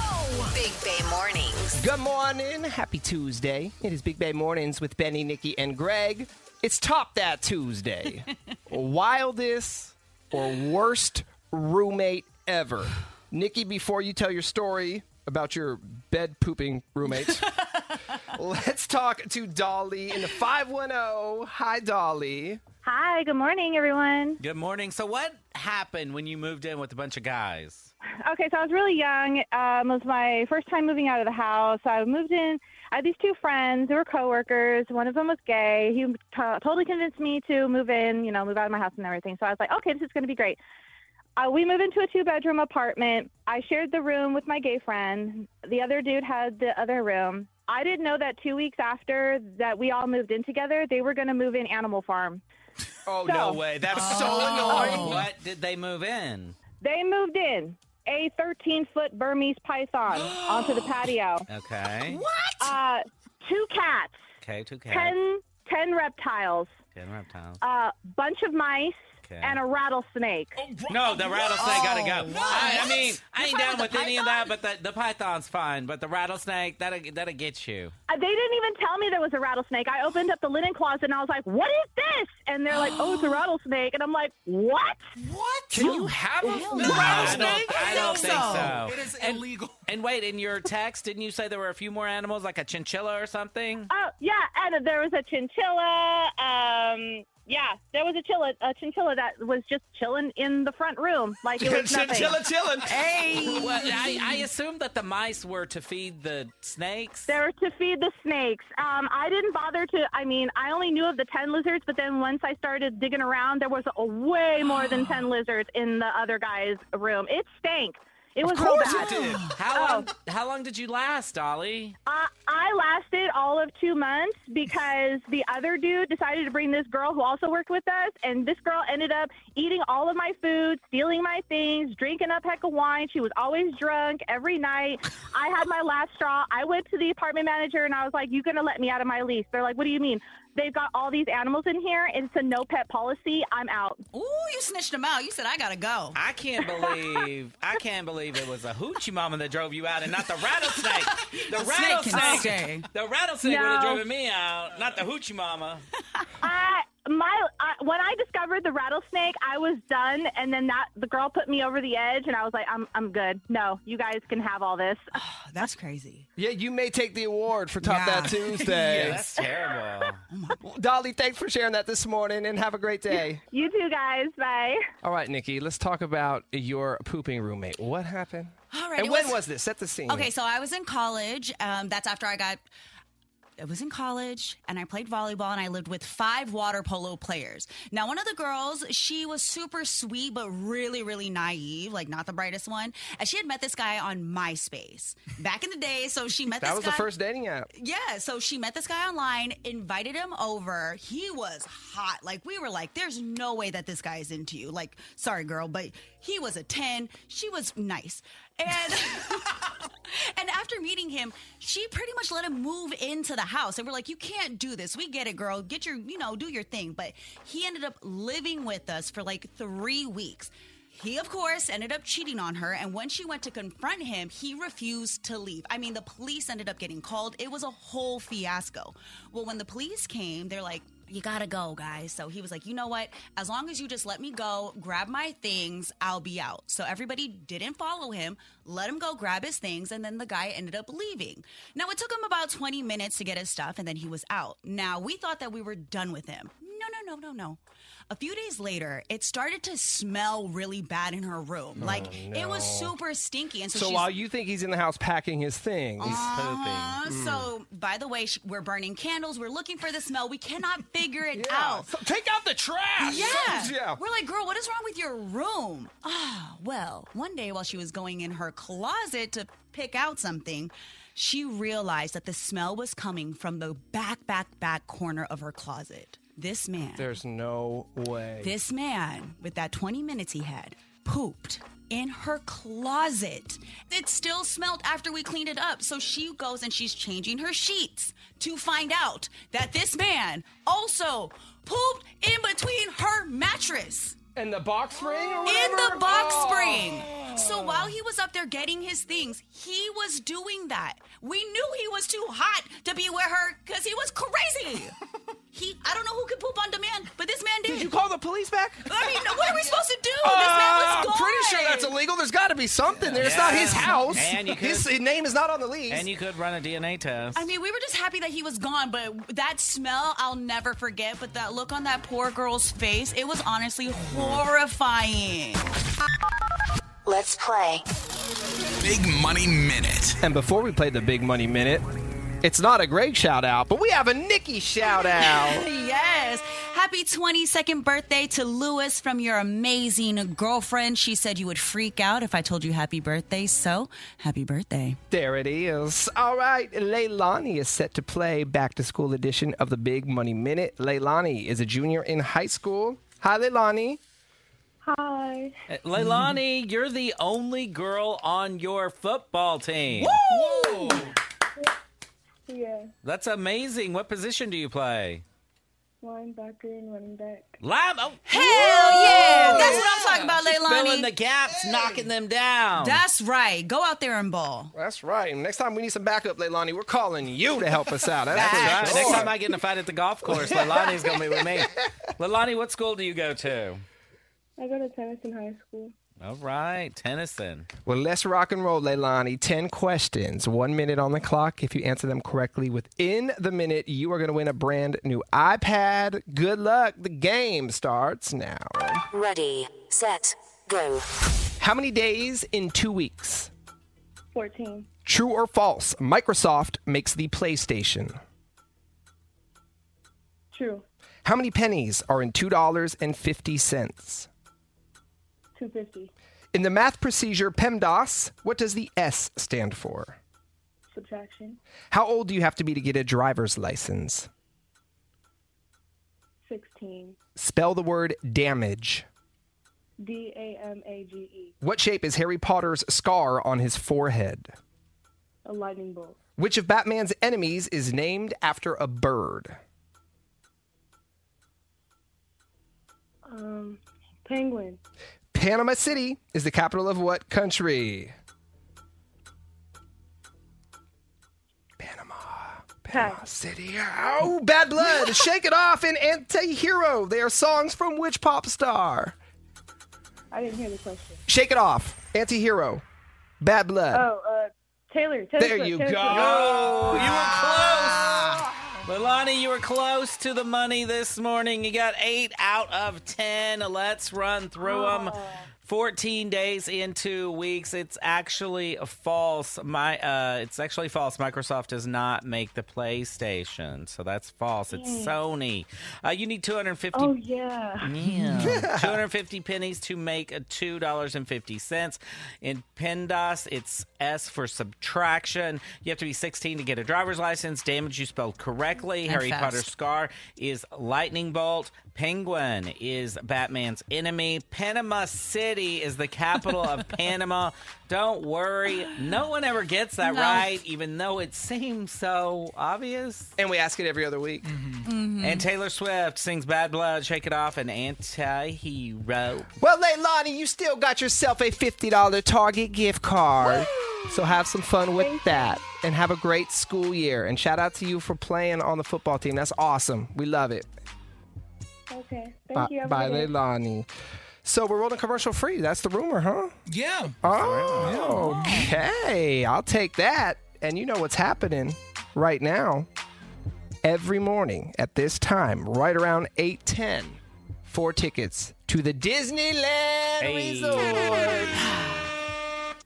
Big Bay Mornings. Good morning. Happy Tuesday. It is Big Bay Mornings with Benny, Nikki, and Greg. It's Top That Tuesday. [laughs] Wildest or worst roommate ever. Nikki, before you tell your story about your bed pooping roommate, [laughs] let's talk to Dolly in the 510. Hi, Dolly. Hi, good morning, everyone. Good morning. So, what happened when you moved in with a bunch of guys? Okay, so I was really young. Um, it was my first time moving out of the house. I moved in. I had these two friends who were coworkers. One of them was gay. He t- totally convinced me to move in, you know, move out of my house and everything. So I was like, okay, this is going to be great. Uh, we moved into a two bedroom apartment. I shared the room with my gay friend. The other dude had the other room. I didn't know that two weeks after that we all moved in together, they were going to move in Animal Farm. [laughs] Oh, So- no way. That's so Oh, annoying. What did they move in? They moved in a 13 foot Burmese python [gasps] onto the patio. Okay. Uh, two cats, Okay, two cats. 10, 10 reptiles, Ten reptiles. a bunch of mice, Okay. and a rattlesnake. No, the rattlesnake gotta go. I, I mean, I You're ain't down with with, any of that, but the, the python's fine. But the rattlesnake, that'll that'll get you. Uh, They didn't even tell me there was a rattlesnake. I opened up the linen closet and I was like, "What is this?" And they're like, "Oh, it's a [gasps] rattlesnake." And I'm like, "What? What? Can you have a I don't, I don't think so. It is And- illegal. And wait, in your text, didn't you say there were a few more animals, like a chinchilla or something? Oh, yeah." And there was a chinchilla. Um, yeah, there was a chilla, a chinchilla that was just chilling in the front room, like it was [laughs] nothing. Chinchilla chilling. Hey. Well, I, I assumed that the mice were to feed the snakes. They were to feed the snakes. Um, I didn't bother to. I mean, I only knew of the ten lizards, but then once I started digging around, there was a way more than [gasps] ten lizards in the other guy's room. It stank. It was real course bad. it did. How long? How long did you last, Dolly? Uh, I lasted all of two months because the other dude decided to bring this girl who also worked with us, and this girl ended up eating all of my food, stealing my things, drinking up heck of wine. She was always drunk every night. I had my last straw. I went to the apartment manager and I was like, "You gonna let me out of my lease?" They're like, "What do you mean?" They've got all these animals in here. It's a no pet policy. I'm out. Ooh, you snitched them out. You said I gotta go. I can't believe I can't believe it was a hoochie mama that drove you out and not the rattlesnake. [laughs] The, The rattlesnake. stay. The rattlesnake would No. have driven me out, not the hoochie mama. I my I, when I discovered the rattlesnake, I was done, and then that the girl put me over the edge, and I was like, "I'm I'm good. No, you guys can have all this." [sighs] That's crazy. Yeah, you may take the award for Top Yeah. That [laughs] Tuesday. yeah, That's terrible. oh [laughs] Dolly, thanks for sharing that this morning and have a great day. You too, guys. Bye. All right, Nikki, let's talk about your pooping roommate. What happened? All right. and when was- was this? Set the scene. Okay, so I was in college. Um, that's after I got. I was in college and I played volleyball and I lived with five water polo players. Now, one of the girls, she was super sweet but really, really naive, like not the brightest one. And she had met this guy on MySpace back in the day. So she met That was guy. the first dating app. Yeah, so she met this guy online, invited him over. He was hot. Like we were like, there's no way that this guy is into you. Like, sorry, girl, but He was a 10. She was nice. And [laughs] and after meeting him, she pretty much let him move into the house. And we're like, you can't do this. We get it, girl. Get your, you know, do your thing. But he ended up living with us for like three weeks. He, of course, ended up cheating on her. And when she went to confront him, he refused to leave. I mean, the police ended up getting called. It was a whole fiasco. Well, when the police came, they're like, you gotta go, guys. So he was like, you know what? As long as you just let me go, grab my things, I'll be out. So everybody didn't follow him, let him go grab his things, and then the guy ended up leaving. Now, it took him about 20 minutes to get his stuff, and then he was out. Now, we thought that we were done with him. No, no, no, no, no. A few days later, it started to smell really bad in her room. like, it was super stinky. And so, So while you think he's in the house packing his things, uh, Mm. So, by the way, we're burning candles. We're looking for the smell. We cannot figure it [laughs] out. So take out the trash. Yeah. Something's- yeah. We're like, girl, what is wrong with your room? Ah, well, one day while she was going in her closet to pick out something, she realized that the smell was coming from the back, back, back corner of her closet. This man, There's no way. this man, with that 20 minutes he had, pooped in her closet. It still smelled after we cleaned it up. So she goes and she's changing her sheets to find out that this man also pooped in between her mattress. In the box spring or In the box Oh. spring. So while he was up there getting his things, he was doing that. We knew he was too hot to be with her because he was crazy. [laughs] he, I don't know who could poop on demand, but this man did. Did you call the police back? I mean, what are we [laughs] supposed to do? Uh, this man was gone. I'm pretty sure that's illegal. There's got to be something there. It's not his house. And you could- his name is not on the lease. And you could run a DNA test. I mean, we were just happy that he was gone, but that smell I'll never forget. But that look on that poor girl's face, it was honestly horrifying. Let's play. Big Money Minute. And before we play the Big Money Minute, it's not a Greg shout out, but we have a Nikki shout out. [laughs] yes. Happy 22nd birthday to Lewis from your amazing girlfriend. She said you would freak out if I told you happy birthday, so happy birthday. There it is. All right, Leilani is set to play back to school edition of the Big Money Minute. Leilani is a junior in high school. Hi, Leilani. Hi. Uh, Leilani, you're the only girl on your football team. Yeah. That's amazing. What position do you play? Linebacker and running back. Lime. Oh, Hell yeah! That's what I'm talking about, She's Leilani. filling the gaps, knocking them down. That's right. Go out there and ball. That's right. And next time we need some backup, Leilani, we're calling you to help us out. That's That's right. sure. Next time I get in a fight at the golf course, Leilani's going to be with me. [laughs] Leilani, what school do you go to? I go to Tennyson High School. All right, Tennyson. Well, let's rock and roll, Leilani. 10 questions, one minute on the clock. If you answer them correctly within the minute, you are going to win a brand new iPad. Good luck. The game starts now. Ready, set, go. How many days in two weeks? 14. True or false? Microsoft makes the PlayStation. True. How many pennies are in $2.50? 250. In the math procedure PEMDAS, what does the S stand for? Subtraction. How old do you have to be to get a driver's license? 16. Spell the word damage. D A M A G E. What shape is Harry Potter's scar on his forehead? A lightning bolt. Which of Batman's enemies is named after a bird? Um, penguin. Panama City is the capital of what country? Panama. Panama Pass. City. Oh, Bad Blood, [laughs] Shake It Off, and Anti Hero. They are songs from which pop star? I didn't hear the question. Shake It Off, Anti Hero, Bad Blood. Oh, uh, Taylor. Taylor There Swift, you Taylor go. Swift. Oh, you were close. Leilani, you were close to the money this morning. You got eight out of ten. Let's run through them. Oh. 14 days in two weeks. It's actually false. My, uh, it's actually false. Microsoft does not make the PlayStation, so that's false. It's Dang. Sony. Uh, you need 250 Oh, yeah. yeah. [laughs] 250 pennies to make a $2.50. In PEMDAS, it's S for subtraction. You have to be 16 to get a driver's license. Damage you spelled correctly. And Harry fast. Potter Scar is Lightning Bolt. Penguin is Batman's enemy. Panama City City is the capital of [laughs] Panama. Don't worry, no one ever gets that No. right, even though it seems so obvious. And we ask it every other week. Mm-hmm. And mm-hmm. Taylor Swift sings Bad Blood, Shake It Off, and Anti Hero. Well, Leilani, you still got yourself a $50 Target gift card. So have some fun with that and have a great school year. And shout out to you for playing on the football team. That's awesome. We love it. Okay. Thank Bye, you. Bye good day. Leilani. So we're rolling commercial free. That's the rumor, huh? Yeah. Oh, okay. I'll take that. And you know what's happening right now? Every morning at this time, right around 8:10, four tickets to the Disneyland Resort. [laughs]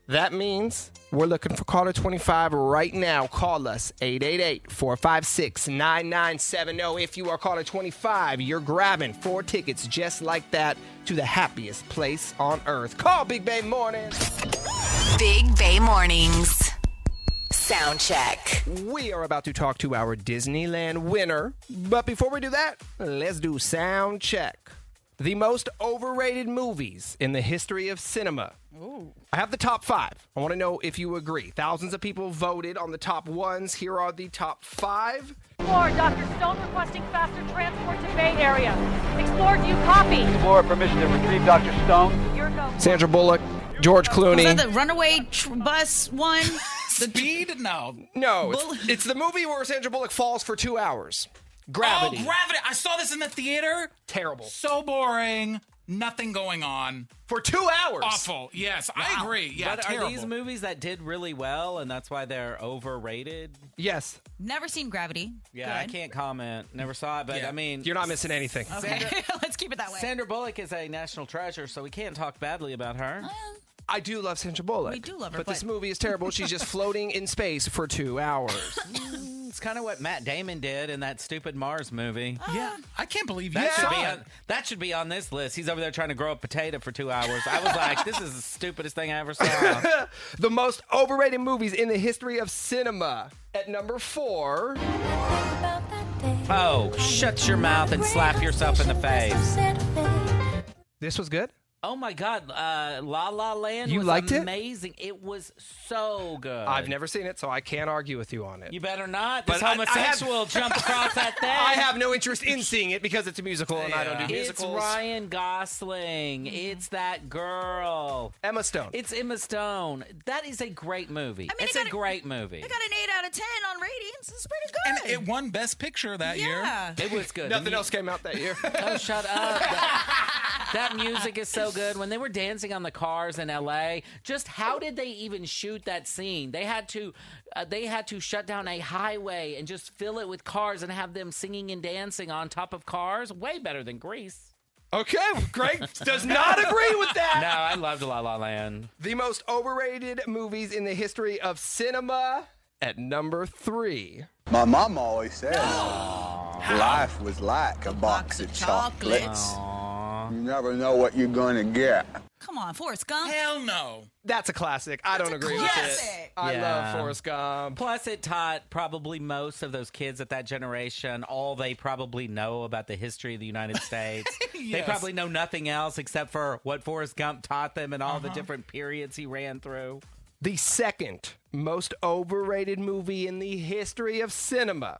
That means we're looking for caller 25 right now. Call us 888-456-9970. If you are caller 25, you're grabbing four tickets just like that to the happiest place on earth. Call Big Bay Mornings. Big Bay Mornings. Sound check. We are about to talk to our Disneyland winner. But before we do that, let's do sound check. The most overrated movies in the history of cinema. I have the top five. I want to know if you agree. Thousands of people voted on the top ones. Here are the top five. Explore, Dr. Stone requesting faster transport to Bay Area. Explore, do you copy? Explorer, permission to retrieve Dr. Stone. Your go. Sandra Bullock, George Clooney. Was Clooney. that the runaway tr- bus one? [laughs] the Speed? No. no, it's, it's the movie where Sandra Bullock falls for two hours. Gravity. Oh, Gravity. I saw this in the theater. Terrible. So boring. Nothing going on. For two hours. Awful. Yes, I agree. Yeah, but terrible. are these movies that did really well and that's why they're overrated? Yes. Never seen Gravity. Yeah, I can't comment. Never saw it, but I mean, You're not missing anything. Okay, [laughs] let's keep it that way. Sandra Bullock is a national treasure, so we can't talk badly about her. I do love Sandra Bullock. We do love her, But, this movie is terrible. She's just [laughs] floating in space for two hours. [laughs] Mm, it's kind of what Matt Damon did in that stupid Mars movie. Uh, yeah, I can't believe you That should saw be it. on, that should be on this list. He's over there trying to grow a potato for two hours. I was like, this is the stupidest thing I ever saw. [laughs] the most overrated movies in the history of cinema. At number four, Oh, shut your mouth and slap yourself in the face. this was good. Oh my God, uh, La La Land You was liked it? amazing. It? was so good. I've never seen it, so I can't argue with you on it. You better not. This But I- I have- homosexual [laughs] jumped across that [laughs] thing. I have no interest in seeing it because it's a musical and I don't do musicals. It's. Ryan Gosling. It's that girl. Emma Stone. It's Emma Stone. That is a great movie. it's a great movie. I got an 8 out of 10 on ratings. It's pretty good. And it won Best Picture that Yeah. year. It was good. Nothing else came out that year. Oh, shut up. [laughs] that, that music is so good. When they were dancing on the cars in LA, just how did they even shoot that scene? They had to uh, they had to shut down a highway and just fill it with cars and have them singing and dancing on top of cars. Way better than Grease. okay, Greg does not agree with that. No, I loved La La Land. The most overrated movies in the history of cinema. At number three. My mom always said life was like a box of chocolates. You never know what you're going to get. Come on, Forrest Gump. Hell no. That's a classic. I don't agree with classic. it. I Yeah. love Forrest Gump. Plus, it taught probably most of those kids at that generation all they probably know about the history of the United States. [laughs] They probably know nothing else except for what Forrest Gump taught them and all the uh-huh. different periods he ran through. The second most overrated movie in the history of cinema.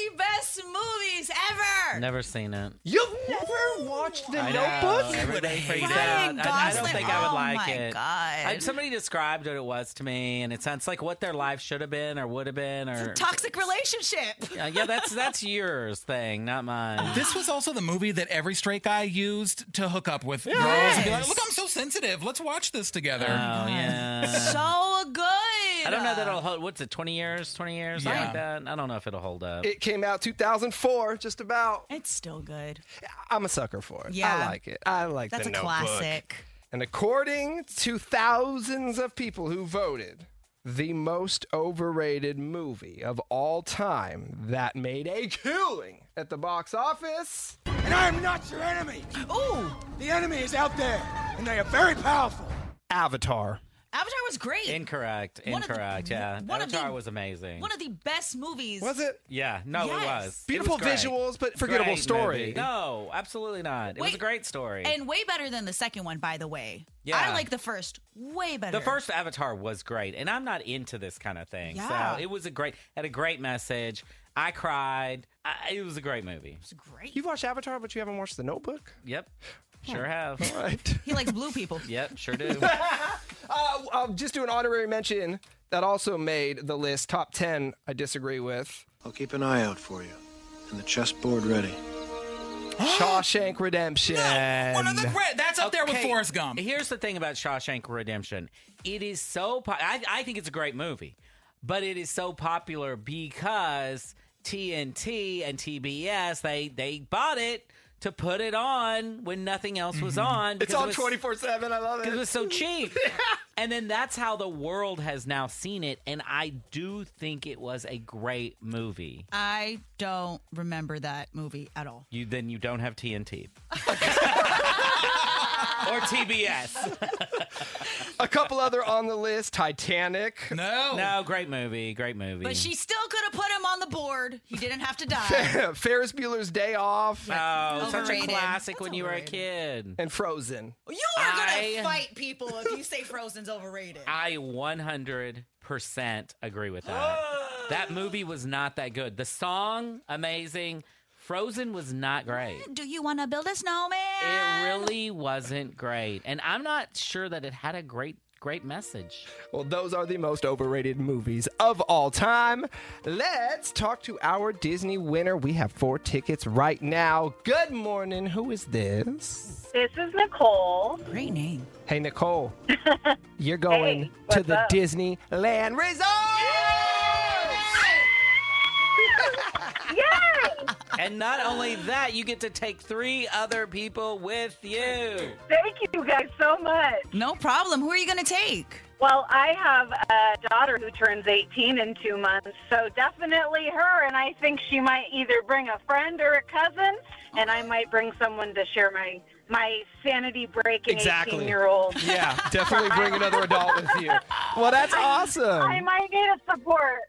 the best movies ever. Never seen it. You've never watched The I know. Notebook? Everybody freaks Ryan out. I, I don't Gosling. think I would Oh like my it. God. I- somebody described what it was to me, and it sounds like what their life should have been or would have been, or a Toxic relationship. [laughs] Uh, yeah, that's that's yours thing, not mine. This was also the movie that every straight guy used to hook up with girls and be like, "Look, I'm so sensitive. Let's watch this together." Oh yeah. so good. I don't know that it'll hold. What's it? Twenty years? Twenty years? Something Yeah. like that. I don't know if it'll hold up. It came out 2004, just about. It's still good. I'm a sucker for it. Yeah. I like it. I like That's The a Notebook. classic. And according to thousands of people who voted, the most overrated movie of all time that made a killing at the box office. And I am not your enemy. Ooh. The enemy is out there, and they are very powerful. Avatar. Avatar was great. Incorrect. One of the- Incorrect. yeah. one of the- Avatar was amazing. One of the best movies. Was it? yeah. No, it was. Beautiful It was great. visuals, but forgettable Great story. movie. No, absolutely not. It was a great story. And way better than the second one, by the way. Yeah. I like the first way better. The first Avatar was great, and I'm not into this kind of thing. Yeah. So it was a great, had a great message. I cried. I, it was a great movie. It's great. You've watched Avatar, but you haven't watched The Notebook? Yep, sure have. All right. He likes blue people. Yep, sure do. [laughs] Uh, I'll just do an honorary mention that also made the list top 10 I disagree with. I'll keep an eye out for you. And the chessboard ready. [gasps] Shawshank Redemption. One of the great. That's up there with Okay, Forrest Gump. Here's the thing about Shawshank Redemption. It is so. Po- I, I think it's a great movie, but it is so popular because TNT and TBS they they bought it to put it on when nothing else was on. Mm-hmm. It's on 24 7. I love it. because it was so cheap. [laughs] And then that's how the world has now seen it. And I do think it was a great movie. I don't remember that movie at all. You then you don't have TNT [laughs] or TBS. [laughs] A couple other on the list Titanic. No. No, great movie, great movie. But she still could have put him on the board. He didn't have to die. Ferris Bueller's Day Off. Oh, such a Overrated. classic when you were a kid. And Frozen. you are gonna fight people if you say Frozen's overrated. I 100% agree with that. that movie was not that good. The song, amazing. Frozen was not great. Mm, do you want to build a snowman? It really wasn't great. And I'm not sure that it had a great, great message. Well, those are the most overrated movies of all time. Let's talk to our Disney winner. We have four tickets right now. Good morning. Who is this? This is Nicole. Great name. Hey, Nicole. [laughs] You're going Hey, to the up? Disneyland Resort. Yay! And not only that, you get to take three other people with you. Thank you guys so much. No problem. Who are you gonna take? Well, I have a daughter who turns 18 in two months, so definitely her. And I think she might either bring a friend or a cousin, and I might bring someone to share my my sanity breaking Exactly. 18 year old. Yeah, definitely [laughs] bring another adult with you. Well, that's awesome. I might need a support.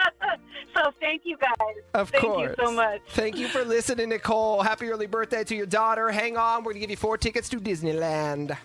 [laughs] so thank you guys. Of thank course. you so much. Thank you for listening, Nicole. Happy early birthday to your daughter. Hang on, we're going to give you four tickets to Disneyland.